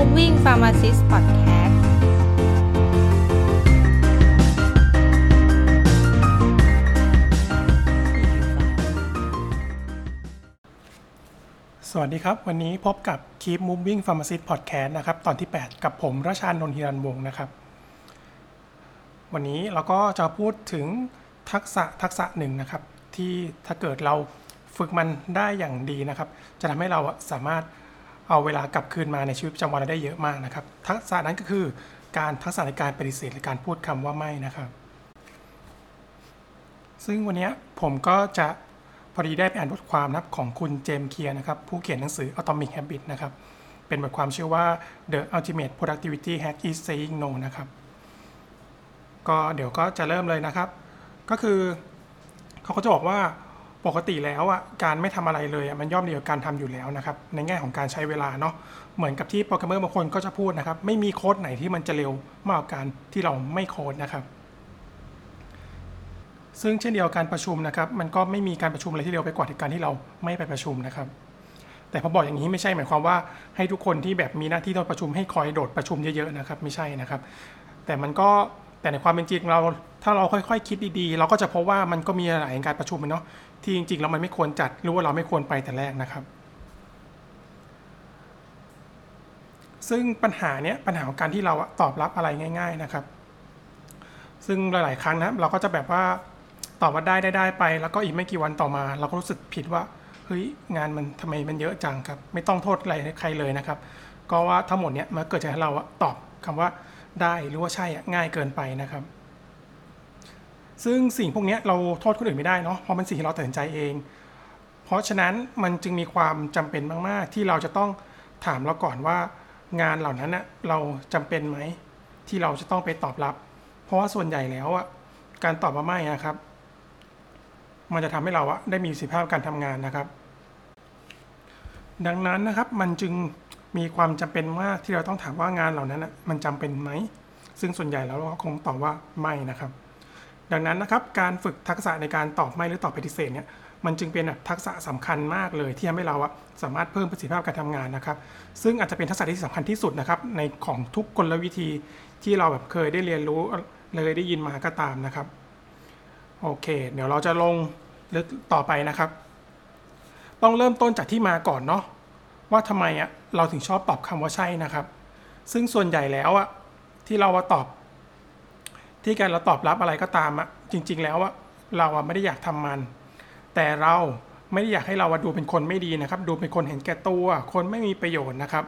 Moving Pharmacist Podcast สวัสดีครับ วันนี้พบกับ Keep Moving Pharmacist Podcast นะครับ ตอนที่ 8 กับผมราชานนท์ฮิรันวงศ์นะครับ วันนี้เราก็จะพูดถึงทักษะทักษะหนึ่งนะครับ ที่ถ้าเกิดเราฝึกมันได้อย่างดีนะครับ จะทำให้เราสามารถ เอาเวลากลับคืนมาในชีวิตประจำวันเราได้เยอะมากนะครับ ทักษะนั้นก็คือการทักษะในการปฏิเสธหรือการพูดคำว่าไม่นะครับ ซึ่งวันนี้ผมก็จะพอดีได้ไปอ่านบทความนับของคุณเจมส์เคียร์นะครับ ผู้เขียนหนังสือ Atomic Habit นะครับ เป็นบทความชื่อว่า The Ultimate Productivity Hack is Saying No นะครับ ก็เดี๋ยวก็จะเริ่มเลยนะครับ ก็คือเขาก็จะบอกว่า ปกติแล้วอะการไม่ทำอะไรเลยอะมันย่อมดีกว่าการทำอยู่แล้วนะครับในแง่ของการใช้เวลาเนาะเหมือนกับที่โปรแกรมเมอร์บางคนก็จะพูดนะครับ ไม่มีโค้ดไหนที่มันจะเร็วมากกว่าการที่เราไม่โค้ดนะครับ ซึ่งเช่นเดียวกันประชุมนะครับ มันก็ไม่มีการประชุมอะไรที่เร็วไปกว่าการที่เราไม่ไปประชุมนะครับ แต่พอบอกอย่างนี้ไม่ใช่หมายความว่าให้ทุกคนที่แบบมีหน้าที่ต้องประชุมให้คอยโดดประชุมเยอะๆนะครับ ไม่ใช่นะครับ แต่มันก็แต่ในความเป็นจริงเราถ้าเราค่อยๆ คิดดีๆ เราก็จะพบว่ามันก็มีหลายการประชุมเนาะ ที่จริงๆแล้วมันไม่ควรจัดหรือว่าเราไม่ควรไปแต่แรกนะครับ ซึ่งปัญหาเนี้ยปัญหาของการที่เราตอบรับอะไรง่าย ๆนะครับ ซึ่งหลาย ๆ ครั้งนะเราก็จะแบบว่าตอบว่าได้ได้ได้ไป แล้วก็อีกไม่กี่วันต่อมา เราก็รู้สึกผิดว่าเฮ้ยงานมันทำไมมันเยอะจังครับ ไม่ต้องโทษอะไรใครเลยนะครับ ก็ว่าทั้งหมดเนี้ยมันเกิดจากเราตอบคำว่าได้หรือว่าใช่ง่ายเกินไปนะครับ ซึ่งสิ่งพวกนี้เราโทษคนอื่นไม่ได้เนาะเพราะมันสิ่งที่เราตัดสินใจเอง เพราะฉะนั้นมันจึงมีความจำเป็นมาก ๆ ที่เราจะต้องถามเราก่อนว่างานเหล่านั้นน่ะเราจำเป็นไหมที่เราจะต้องไปตอบรับ เพราะว่าส่วนใหญ่แล้วอะการตอบว่าไม่นะครับ มันจะทำให้เราอะได้มีประสิทธิภาพการทำงานนะครับ ดังนั้นนะครับมันจึงมีความจำเป็นมากที่เราต้องถามว่างานเหล่านั้นน่ะมันจำเป็นไหมซึ่งส่วนใหญ่แล้วเราก็คงตอบว่าไม่นะครับ ดังนั้นนะครับการฝึกทักษะในการตอบไม่หรือตอบปฏิเสธเนี่ยมันจึงเป็นแบบทักษะสำคัญมากเลยที่ทำให้เราสามารถเพิ่มประสิทธิภาพการทำงานนะครับ ซึ่งอาจจะเป็นทักษะที่สำคัญที่สุดนะครับในของทุกกลวิธีที่เราแบบเคยได้เรียนรู้เลยได้ยินมาก็ตามนะครับโอเค เดี๋ยวเราจะลงลึกต่อไปนะครับ ต้องเริ่มต้นจากที่มาก่อนเนาะว่าทำไมอะเราถึงชอบตอบคำว่าใช่นะครับ ซึ่งส่วนใหญ่แล้วอะที่เราาตอบ ที่การเราตอบรับอะไรก็ตามอะจริง ๆ แล้วอะเราอะไม่ได้อยากทำมัน แต่เราไม่ได้อยากให้เราดูเป็นคนไม่ดีนะครับ ดูเป็นคนเห็นแก่ตัว คนไม่มีประโยชน์นะครับ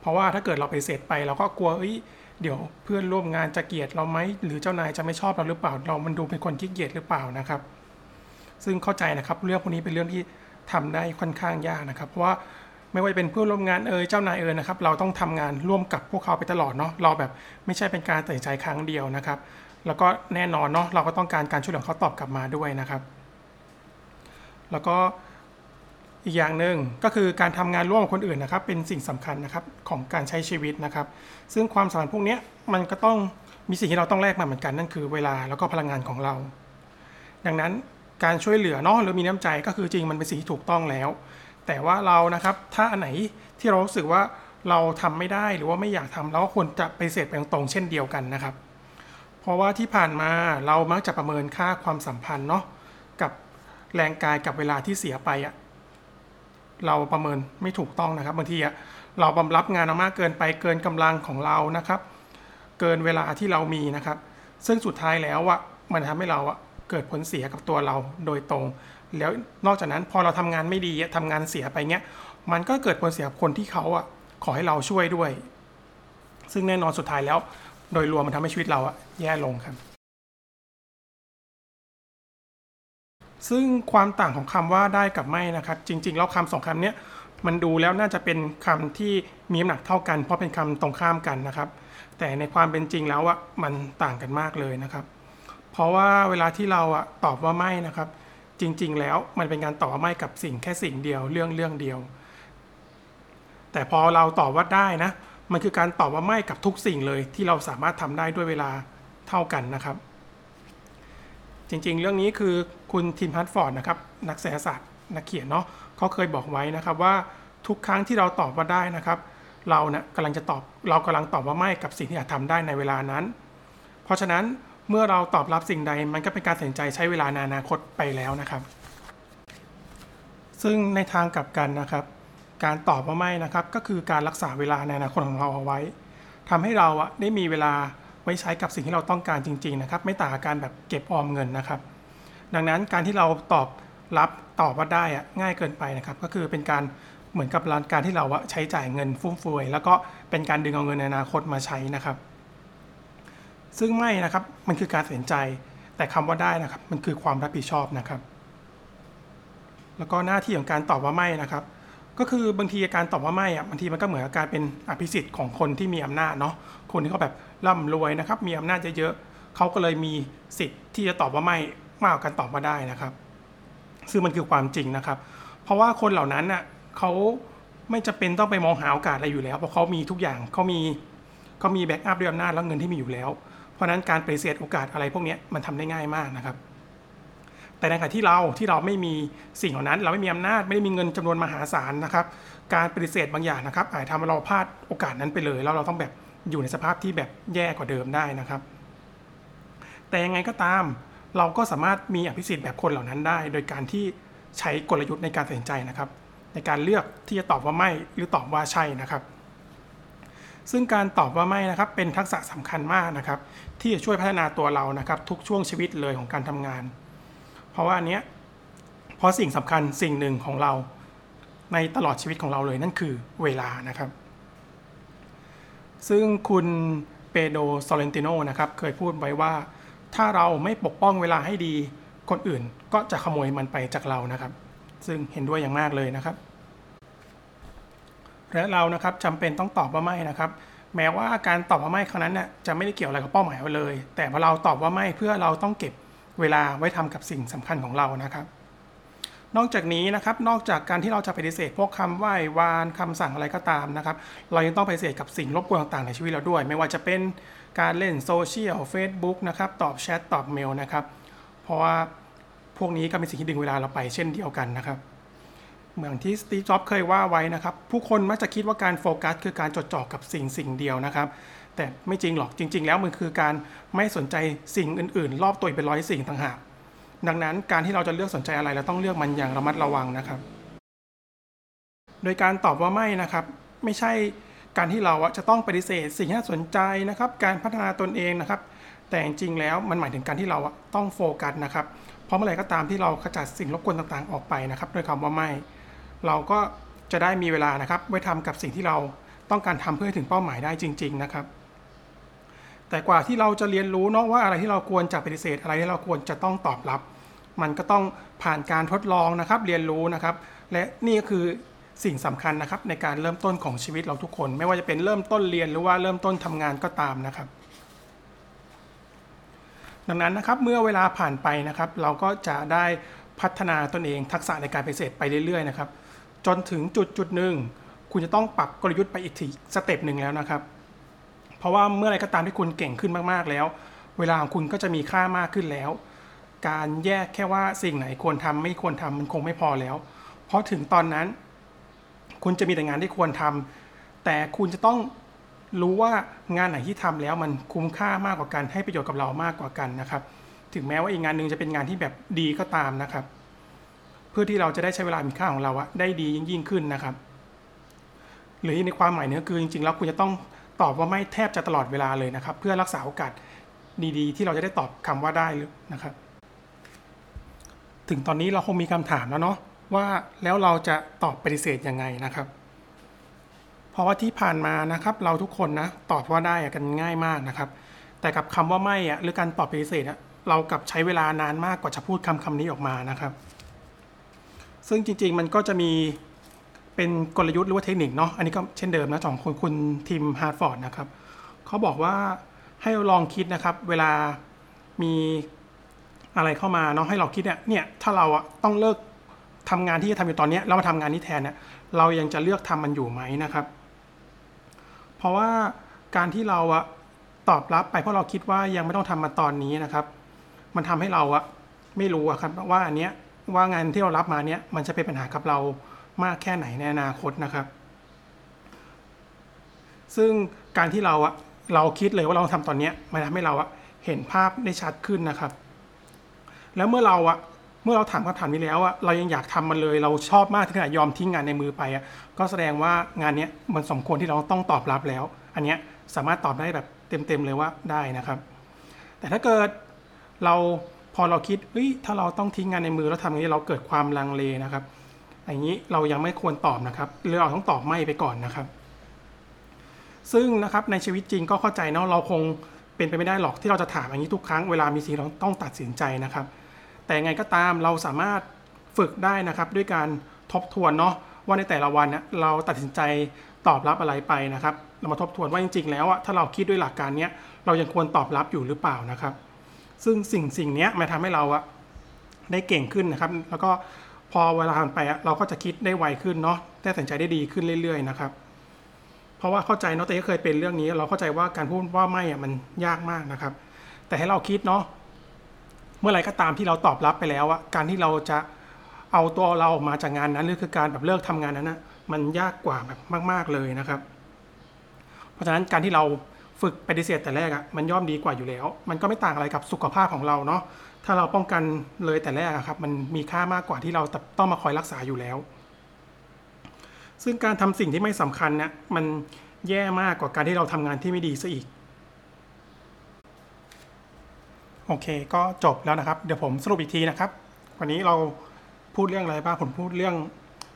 เพราะว่าถ้าเกิดเราไปเสร็จไปเราก็กลัวเอ้ยเดี๋ยวเพื่อนร่วมงานจะเกลียดเราไหมหรือเจ้านายจะไม่ชอบเราหรือเปล่า เรามันดูเป็นคนขี้เกียจหรือเปล่านะครับ ซึ่งเข้าใจนะครับเรื่องพวกนี้เป็นเรื่องที่ทำได้ค่อนข้างยากนะครับ เพราะว่า ไม่ว่าจะเป็นเพื่อนร่วมงานเอ่ยเจ้านายเอ่ยนะครับเราต้องทำงานร่วมกับพวกเขาไปตลอดเนาะเราแบบไม่ใช่เป็นการตัดสินใจครั้งเดียวนะครับ แล้วก็แน่นอนเนาะเราก็ต้องการการช่วยเหลือเขาตอบกลับมาด้วยนะครับ แล้วก็อีกอย่างหนึ่งก็คือการทำงานร่วมกับคนอื่นนะครับ เป็นสิ่งสำคัญนะครับของการใช้ชีวิตนะครับ ซึ่งความสัมพันธ์พวกนี้มันก็ต้องมีสิ่งที่เราต้องแลกมาเหมือนกันนั่นคือเวลาแล้วก็พลังงานของเรา ดังนั้นการช่วยเหลือเนาะหรือมีน้ำใจก็คือจริงมันเป็นสิ่งที่ถูกต้องแล้ว แต่ว่าเรานะครับถ้าอันไหนที่เรารู้สึกว่าเราทำไม่ได้หรือว่าไม่อยากทำเราก็ควรจะไปเสร็จไปตรงๆเช่นเดียวกันนะครับ เพราะว่าที่ผ่านมาเรามักจะประเมินค่าความสัมพันธ์เนาะกับแรงกายกับเวลาที่เสียไปอะเราประเมินไม่ถูกต้องนะครับบางทีอะเราบำรับงานมากเกินไปเกินกำลังของเรานะครับ เกินเวลาที่เรามีนะครับ ซึ่งสุดท้ายแล้วอะมันทำให้เราอะเกิดผลเสียกับตัวเราโดยตรง แล้วนอกจากนั้นพอเราทำงานไม่ดีทำงานเสียไปเงี้ย มันก็เกิดผลเสียกับคนที่เขาอะขอให้เราช่วยด้วย ซึ่งแน่นอนสุดท้ายแล้ว โดยรวมมันทำให้ชีวิตเราอะแย่ลงครับ ซึ่งความต่างของคำว่าได้กับไม่นะครับ จริง ๆ แล้วคำสองคำเนี้ยมันดูแล้วน่าจะเป็นคำที่มีน้ำหนักเท่ากัน เพราะเป็นคำตรงข้ามกันนะครับ แต่ในความเป็นจริงแล้วอะมันต่างกันมากเลยนะครับ เพราะว่าเวลาที่เราอะตอบว่าไม่นะครับ จริง ๆ แล้วมันเป็นการตอบว่าไม่กับสิ่งแค่สิ่งเดียวเรื่องเรื่องเดียว แต่พอเราตอบว่าได้นะ มันคือการตอบว่าไม่กับทุกสิ่งเลยที่เราสามารถทำได้ด้วยเวลาเท่ากันนะครับ จริง ๆ เรื่องนี้คือคุณทิมฮัตฟอร์ดนะครับนักเศรษฐศาสตร์นักเขียนเนาะเขาเคยบอกไว้นะครับว่าทุกครั้งที่เราตอบว่าได้นะครับ เราเนะ่ยกำลังจะตอบเรากำลังตอบว่าไม่กับสิ่งที่อาจทำได้ในเวลานั้น เพราะฉะนั้น เมื่อเราตอบรับสิ่งใดมันก็เป็นการตัดสินใจใช้เวลาในอนาคตไปแล้วนะครับ ซึ่งในทางกลับกันนะครับ การตอบว่าไม่นะครับ ก็คือการรักษาเวลาในอนาคตของเราเอาไว้ทำให้เราอะได้มีเวลาไว้ใช้กับสิ่งที่เราต้องการจริง ๆ นะครับ ไม่ต่างกับการแบบเก็บออมเงินนะครับ ดังนั้นการที่เราตอบรับตอบว่าได้อะง่ายเกินไปนะครับ ก็คือเป็นการเหมือนกับการที่เราอะใช้จ่ายเงินฟุ่มเฟือยแล้วก็เป็นการดึงเอาเงินในอนาคตมาใช้นะครับ ซึ่งไม่นะครับมันคือการตัดสินใจ แต่คำว่าได้นะครับ มันคือความรับผิดชอบนะครับ แล้วก็หน้าที่ของการตอบว่าไม่นะครับ ก็คือบางทีการตอบว่าไม่อะบางทีมันก็เหมือนกับการเป็นอภิสิทธิ์ของคนที่มีอำนาจเนาะคนที่เขาแบบร่ำรวยนะครับ มีอำนาจเยอะๆเขาก็เลยมีสิทธิ์ที่จะตอบว่าไม่มากกว่าการตอบว่าได้นะครับ ซึ่งมันคือความจริงนะครับ เพราะว่าคนเหล่านั้นน่ะเขาไม่จำเป็นต้องไปมองหาโอกาสอะไรอยู่แล้วเพราะเขามีทุกอย่างเขามีเขามี backup ด้วยอำนาจแล้วเงินที่มีอยู่แล้ว เพราะนั้นการปฏิเสธโอกาสอะไรพวกนี้มันทำได้ง่ายมากนะครับ แต่ในขณะที่เราที่เราไม่มีสิ่งเหล่านั้น เราไม่มีอำนาจไม่ได้มีเงินจำนวนมหาศาลนะครับ การปฏิเสธบางอย่างนะครับ อาจทำให้เราพลาดโอกาสนั้นไปเลยแล้วเราต้องแบบอยู่ในสภาพที่แบบแย่กว่าเดิมได้นะครับ แต่ยังไงก็ตามเราก็สามารถมีอภิสิทธิ์แบบคนเหล่านั้นได้ โดยการที่ใช้กลยุทธ์ในการตัดสินใจนะครับ ในการเลือกที่จะตอบว่าไม่หรือตอบว่าใช่นะครับ ซึ่งการตอบว่าไม่นะครับเป็นทักษะสำคัญมากนะครับ ที่จะช่วยพัฒนาตัวเรานะครับ ทุกช่วงชีวิตเลยของการทำงาน เพราะว่าอันเนี้ยเพราะสิ่งสำคัญสิ่งหนึ่งของเราในตลอดชีวิตของเราเลยนั่นคือเวลานะครับ ซึ่งคุณเปโดซอเลนติโนนะครับเคยพูดไว้ว่า ถ้าเราไม่ปกป้องเวลาให้ดีคนอื่นก็จะขโมยมันไปจากเรานะครับ ซึ่งเห็นด้วยอย่างมากเลยนะครับ และเรานะครับจำเป็นต้องตอบว่าไม่นะครับ แม้ว่าการตอบว่าไม่ครั้งนั้นน่ะจะไม่ได้เกี่ยวอะไรกับเป้าหมายเราเลย แต่พอเราตอบว่าไม่เพื่อเราต้องเก็บเวลาไว้ทำกับสิ่งสำคัญของเรานะครับ นอกจากนี้นะครับนอกจากการที่เราจะปฏิเสธพวกคำไหว้วานคำสั่งอะไรก็ตามนะครับ เรายังต้องปฏิเสธกับสิ่งรบกวนต่างๆในชีวิตเราด้วย ไม่ว่าจะเป็นการเล่นโซเชียล Facebook นะครับตอบแชทตอบเมลนะครับ เพราะว่าพวกนี้ก็เป็นสิ่งที่ดึงเวลาเราไปเช่นเดียวกันนะครับ เหมือนที่สตีฟจ็อบเคยว่าไว้นะครับ ผู้คนมักจะคิดว่าการโฟกัสคือการจดจ่อกับสิ่งสิ่งเดียวนะครับ แต่ไม่จริงหรอกจริง ๆ แล้วมันคือการไม่สนใจสิ่งอื่น ๆ รอบตัวเป็นร้อยสิ่งต่างหากดังนั้นการที่เราจะเลือกสนใจอะไรเราต้องเลือกมันอย่างระมัดระวังนะครับ โดยการตอบว่าไม่นะครับ ไม่ใช่การที่เราจะต้องปฏิเสธ สิ่งที่น่าสนใจนะครับ การพัฒนาตนเองนะครับ แต่จริงๆแล้วมันหมายถึงการที่เราต้องโฟกัสนะครับ เพราะเมื่อไรก็ตามที่เราขจัดสิ่งรบกวนต่างๆ ออกไปนะครับด้วยคำว่าไม่ เราก็จะได้มีเวลานะครับไว้ทำกับสิ่งที่เราต้องการทำเพื่อให้ถึงเป้าหมายได้จริง ๆนะครับ แต่กว่าที่เราจะเรียนรู้เนาะว่าอะไรที่เราควรจะปฏิเสธอะไรที่เราควรจะต้องตอบรับ มันก็ต้องผ่านการทดลองนะครับ เรียนรู้นะครับ และนี่ก็คือสิ่งสำคัญนะครับในการเริ่มต้นของชีวิตเราทุกคน ไม่ว่าจะเป็นเริ่มต้นเรียนหรือว่าเริ่มต้นทำงานก็ตามนะครับ ดังนั้นนะครับเมื่อเวลาผ่านไปนะครับ เราก็จะได้พัฒนาตนเองทักษะในการปฏิเสธไปเรื่อยๆนะครับ จนถึงจุดจุดหนึ่งคุณจะต้องปรับกลยุทธ์ไปอีกทีสเต็ปหนึ่งแล้วนะครับ เพราะว่าเมื่อไรก็ตามที่คุณเก่งขึ้นมากๆแล้ว เวลาของคุณก็จะมีค่ามากขึ้นแล้ว การแยกแค่ว่าสิ่งไหนควรทำไม่ควรทำมันคงไม่พอแล้ว เพราะถึงตอนนั้น คุณจะมีแต่งานที่ควรทำแต่คุณจะต้องรู้ว่างานไหนที่ทำแล้วมันคุ้มค่ามากกว่ากันให้ประโยชน์กับเรามากกว่ากันนะครับ ถึงแม้ว่าอีกงานหนึ่งจะเป็นงานที่แบบดีก็ตามนะครับ เพื่อที่เราจะได้ใช้เวลามีค่าของเราอะได้ดียิ่งยิ่งขึ้นนะครับ หรือในความหมายเนื้อคือจริงๆแล้วคุณจะต้องตอบว่าไม่แทบจะตลอดเวลาเลยนะครับ เพื่อรักษาโอกาสดีๆ ที่เราจะได้ตอบคำว่าได้นะครับ ถึงตอนนี้เราคงมีคำถามแล้วเนาะว่าแล้วเราจะตอบปฏิเสธยังไงนะครับ เพราะว่าที่ผ่านมานะครับ เราทุกคนนะตอบว่าได้กันง่ายมากนะครับ แต่กับคำว่าไม่อะหรือการตอบปฏิเสธอะเรากลับใช้เวลานานมากกว่าจะพูดคำคำนี้ออกมานะครับ ซึ่งจริง ๆ มันก็จะมีเป็นกลยุทธ์หรือว่าเทคนิคเนาะ อันนี้ก็เช่นเดิมนะของคุณคุณ Tim Harford นะครับเขาบอกว่าให้ลองคิดนะครับ เวลามีอะไรเข้ามาเนาะให้เราคิดเนี่ยเนี่ยถ้าเราอะต้องเลิกทำงานที่จะทำอยู่ตอนนี้แล้วมาทำงานนี้แทนเนี่ยเรายังจะเลือกทำมันอยู่ไหมนะครับ เพราะว่าการที่เราอะตอบรับไปเพราะเราคิดว่ายังไม่ต้องทำมาตอนนี้นะครับ มันทำให้เราอะไม่รู้อะครับว่าอันเนี้ย ว่างานที่เรารับมาเนี้ยมันจะเป็นปัญหากับเรามากแค่ไหนในอนาคตนะครับ ซึ่งการที่เราอะเราคิดเลยว่าเราทำตอนเนี้ยมันทำให้เราอะเห็นภาพได้ชัดขึ้นนะครับ แล้วเมื่อเราอะเมื่อเราถามคำถามนี้แล้วอะเรายังอยากทำมันเลย เราชอบมากถึงขนาดยอมทิ้งงานในมือไปอะก็แสดงว่างานเนี้ยมันสมควรที่เราต้องตอบรับแล้ว อันเนี้ยสามารถตอบได้แบบเต็มๆเลยว่าได้นะครับ แต่ถ้าเกิดเรา พอเราคิดเฮ้ยถ้าเราต้องทิ้งงานในมือแล้วทำอย่างนี้เราเกิดความลังเลนะครับอย่างนี้เรายังไม่ควรตอบนะครับหรือเราต้องตอบไม่ไปก่อนนะครับ ซึ่งนะครับในชีวิตจริงก็เข้าใจเนาะเราคงเป็นไปไม่ได้หรอกที่เราจะถามอย่างนี้ทุกครั้งเวลามีสิ่งเราต้องตัดสินใจนะครับ แต่ยังไงก็ตามเราสามารถฝึกได้นะครับ ด้วยการทบทวนเนาะว่าในแต่ละวันเนี่ยเราตัดสินใจตอบรับอะไรไปนะครับ เรามาทบทวนว่าจริง ๆ แล้วอะถ้าเราคิดด้วยหลักการเนี้ยเรายังควรตอบรับอยู่หรือเปล่านะครับ ซึ่งสิ่งสิ่งนี้มันทำให้เราอะได้เก่งขึ้นนะครับ แล้วก็พอเวลาผ่านไปเราก็จะคิดได้ไวขึ้นเนาะได้ตัดสินใจได้ดีขึ้นเรื่อย ๆ นะครับ เพราะว่าเข้าใจเนาะแต่ก็เคยเป็นเรื่องนี้ เราเข้าใจว่าการพูดว่าไม่อะมันยากมากนะครับ แต่ให้เราคิดเนาะเมื่อไรก็ตามที่เราตอบรับไปแล้วอะการที่เราจะเอาตัวเราออกมาจากงานนั้นหรือคือการแบบเลิกทำงานนั้นนะมันยากกว่าแบบมาก ๆเลยนะครับ เพราะฉะนั้นการที่เรา ฝึกปฏิเสธแต่แรกอะมันย่อมดีกว่าอยู่แล้ว มันก็ไม่ต่างอะไรกับสุขภาพของเราเนาะถ้าเราป้องกันเลยแต่แรกอะครับมันมีค่ามากกว่าที่เราต้องมาคอยรักษาอยู่แล้ว ซึ่งการทำสิ่งที่ไม่สำคัญเนี่ยมันแย่มากกว่าการที่เราทำงานที่ไม่ดีซะอีกโอเค ก็จบแล้วนะครับ เดี๋ยวผมสรุปอีกทีนะครับ วันนี้เราพูดเรื่องอะไรบ้างผมพูดเรื่อง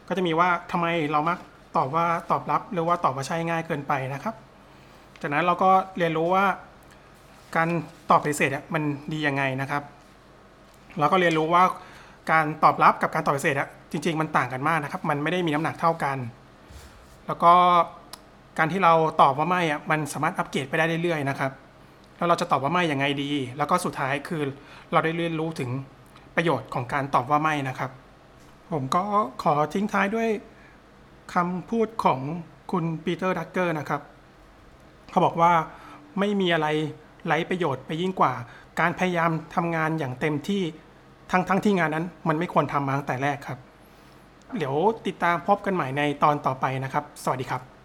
ก็จะมีว่าทำไมเรามักตอบว่าตอบรับหรือว่าตอบว่าใช่ง่ายเกินไปนะครับ จากนั้นเราก็เรียนรู้ว่าการตอบปฏิเสธมันดียังไงนะครับ เราก็เรียนรู้ว่าการตอบรับกับการตอบปฏิเสธจริง ๆ มันต่างกันมากนะครับ มันไม่ได้มีน้ำหนักเท่ากัน แล้วก็การที่เราตอบว่าไม่อะมันสามารถอัปเกรดไปได้เรื่อยๆนะครับ แล้วเราจะตอบว่าไม่ยังไงดี แล้วก็สุดท้ายคือเราได้เรียนรู้ถึงประโยชน์ของการตอบว่าไม่นะครับ ผมก็ขอทิ้งท้ายด้วยคำพูดของคุณ Peter Drucker นะครับ เขาบอกว่าไม่มีอะไรไร้ประโยชน์ไปยิ่งกว่า การพยายามทำงานอย่างเต็มที่ทั้งทั้งที่งานนั้นมันไม่ควรทำมาตั้งแต่แรกครับ เดี๋ยวติดตามพบกันใหม่ในตอนต่อไปนะครับ สวัสดีครับ